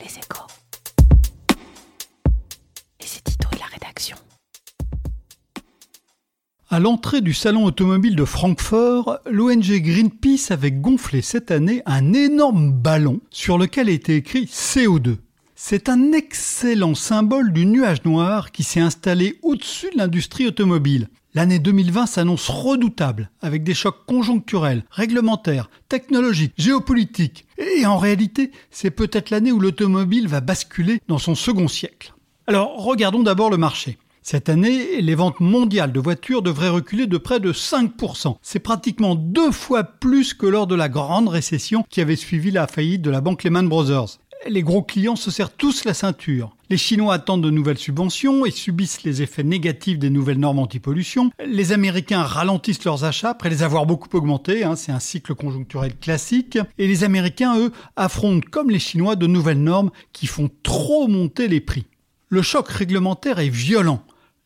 Les échos. C'est Tito et la rédaction. À l'entrée du salon automobile de Francfort, l'ONG Greenpeace avait gonflé cette année un énorme ballon sur lequel était écrit CO2. C'est un excellent symbole du nuage noir qui s'est installé au-dessus de l'industrie automobile. L'année 2020 s'annonce redoutable, avec des chocs conjoncturels, réglementaires, technologiques, géopolitiques. Et en réalité, c'est peut-être l'année où l'automobile va basculer dans son second siècle. Alors, regardons d'abord le marché. Cette année, les ventes mondiales de voitures devraient reculer de près de 5%. C'est pratiquement deux fois plus que lors de la grande récession qui avait suivi la faillite de la banque Lehman Brothers les gros clients se serrent tous la ceinture. Les Chinois attendent de nouvelles subventions et subissent les effets négatifs des nouvelles normes anti-pollution. Les Américains ralentissent leurs achats après les avoir beaucoup augmentés, hein, c'est un cycle conjoncturel classique. Et les Américains, eux, affrontent comme les Chinois de nouvelles normes qui font trop monter les prix. Le choc réglementaire est violent.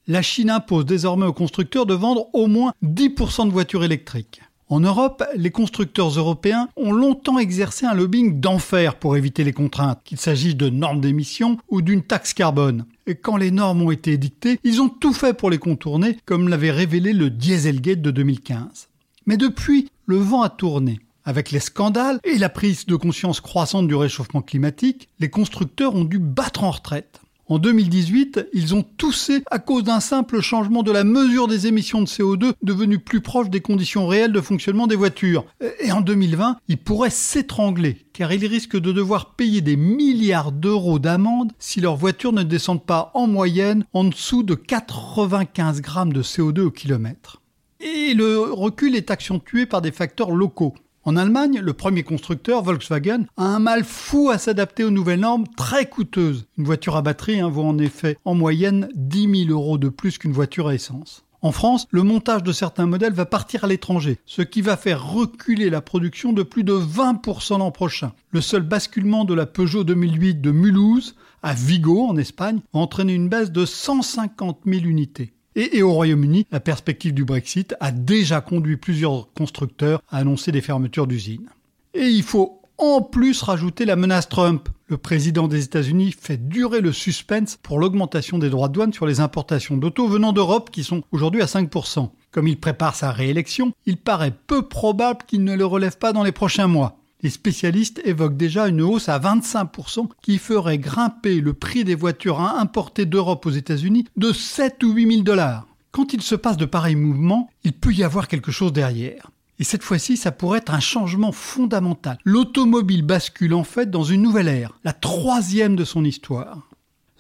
La Chine impose désormais aux constructeurs de vendre au moins 10% de voitures électriques. En Europe, les constructeurs européens ont longtemps exercé un lobbying d'enfer pour éviter les contraintes, qu'il s'agisse de normes d'émission ou d'une taxe carbone. Et quand les normes ont été édictées, ils ont tout fait pour les contourner, comme l'avait révélé le Dieselgate de 2015. Mais depuis, le vent a tourné. Avec les scandales et la prise de conscience croissante du réchauffement climatique, les constructeurs ont dû battre en retraite. En 2018, ils ont toussé à cause d'un simple changement de la mesure des émissions de CO2 devenue plus proche des conditions réelles de fonctionnement des voitures. Et en 2020, ils pourraient s'étrangler car ils risquent de devoir payer des milliards d'euros d'amende si leurs voitures ne descendent pas en moyenne en dessous de 95 grammes de CO2 au kilomètre. Et le recul est accentué par des facteurs locaux. En Allemagne, le premier constructeur, Volkswagen, a un mal fou à s'adapter aux nouvelles normes très coûteuses. Une voiture à batterie hein, vaut en effet en moyenne 10 000 euros de plus qu'une voiture à essence. En France, le montage de certains modèles va partir à l'étranger, ce qui va faire reculer la production de plus de 20% l'an prochain. Le seul basculement de la Peugeot 2008 de Mulhouse à Vigo en Espagne va entraîner une baisse de 150 000 unités. Et, au Royaume-Uni, la perspective du Brexit a déjà conduit plusieurs constructeurs à annoncer des fermetures d'usines. Et il faut en plus rajouter la menace Trump. Le président des États-Unis fait durer le suspense pour l'augmentation des droits de douane sur les importations d'autos venant d'Europe qui sont aujourd'hui à 5%. Comme il prépare sa réélection, il paraît peu probable qu'il ne le relève pas dans les prochains mois. Les spécialistes évoquent déjà une hausse à 25% qui ferait grimper le prix des voitures importées d'Europe aux États-Unis de 7 ou 8 000 dollars. Quand il se passe de pareils mouvements, il peut y avoir quelque chose derrière. Et cette fois-ci, ça pourrait être un changement fondamental. L'automobile bascule en fait dans une nouvelle ère, la troisième de son histoire.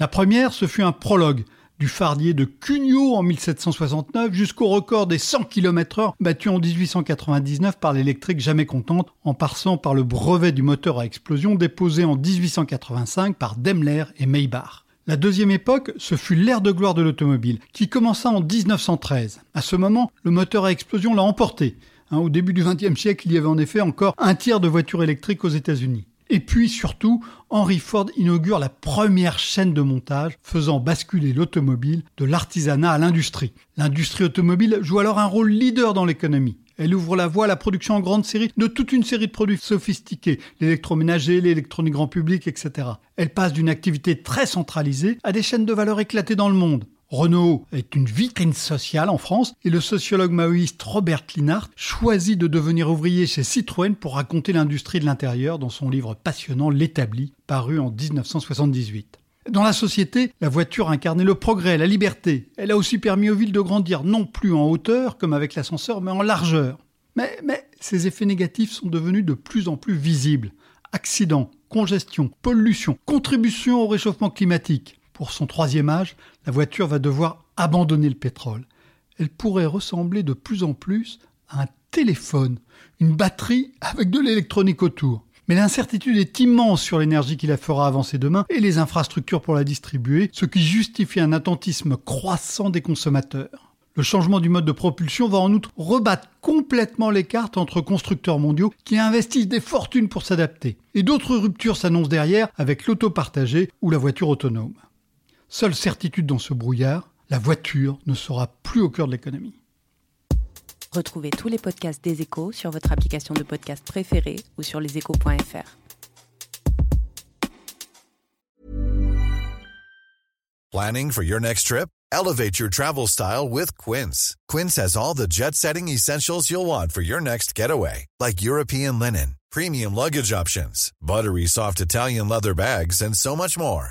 La première, ce fut un prologue, du fardier de Cugnot en 1769 jusqu'au record des 100 km/h battu en 1899 par l'électrique jamais contente en passant par le brevet du moteur à explosion déposé en 1885 par Daimler et Maybach. La deuxième époque, ce fut l'ère de gloire de l'automobile, qui commença en 1913. À ce moment, le moteur à explosion l'a emporté. Hein, au début du XXe siècle, il y avait en effet encore un tiers de voitures électriques aux États-Unis. Et puis surtout, Henry Ford inaugure la première chaîne de montage faisant basculer l'automobile de l'artisanat à l'industrie. L'industrie automobile joue alors un rôle leader dans l'économie. Elle ouvre la voie à la production en grande série de toute une série de produits sophistiqués, l'électroménager, l'électronique grand public, etc. Elle passe d'une activité très centralisée à des chaînes de valeur éclatées dans le monde. Renault est une vitrine sociale en France et le sociologue maoïste Robert Linhart choisit de devenir ouvrier chez Citroën pour raconter l'industrie de l'intérieur dans son livre passionnant L'établi, paru en 1978. Dans la société, la voiture incarnait le progrès, la liberté. Elle a aussi permis aux villes de grandir non plus en hauteur comme avec l'ascenseur, mais en largeur. Mais, mais ces effets négatifs sont devenus de plus en plus visibles. Accidents, congestion, pollution, contribution au réchauffement climatique. Pour son troisième âge, la voiture va devoir abandonner le pétrole. Elle pourrait ressembler de plus en plus à un téléphone, une batterie avec de l'électronique autour. Mais l'incertitude est immense sur l'énergie qui la fera avancer demain et les infrastructures pour la distribuer, ce qui justifie un attentisme croissant des consommateurs. Le changement du mode de propulsion va en outre rebattre complètement les cartes entre constructeurs mondiaux qui investissent des fortunes pour s'adapter. Et d'autres ruptures s'annoncent derrière avec l'auto partagé ou la voiture autonome. Seule certitude dans ce brouillard, la voiture ne sera plus au cœur de l'économie. Retrouvez tous les podcasts des échos sur votre application de podcast préférée ou sur leséchos.fr. Planning for your next trip? Elevate your travel style with Quince. Quince has all the jet setting essentials you'll want for your next getaway, like European linen, premium luggage options, buttery soft Italian leather bags, and so much more.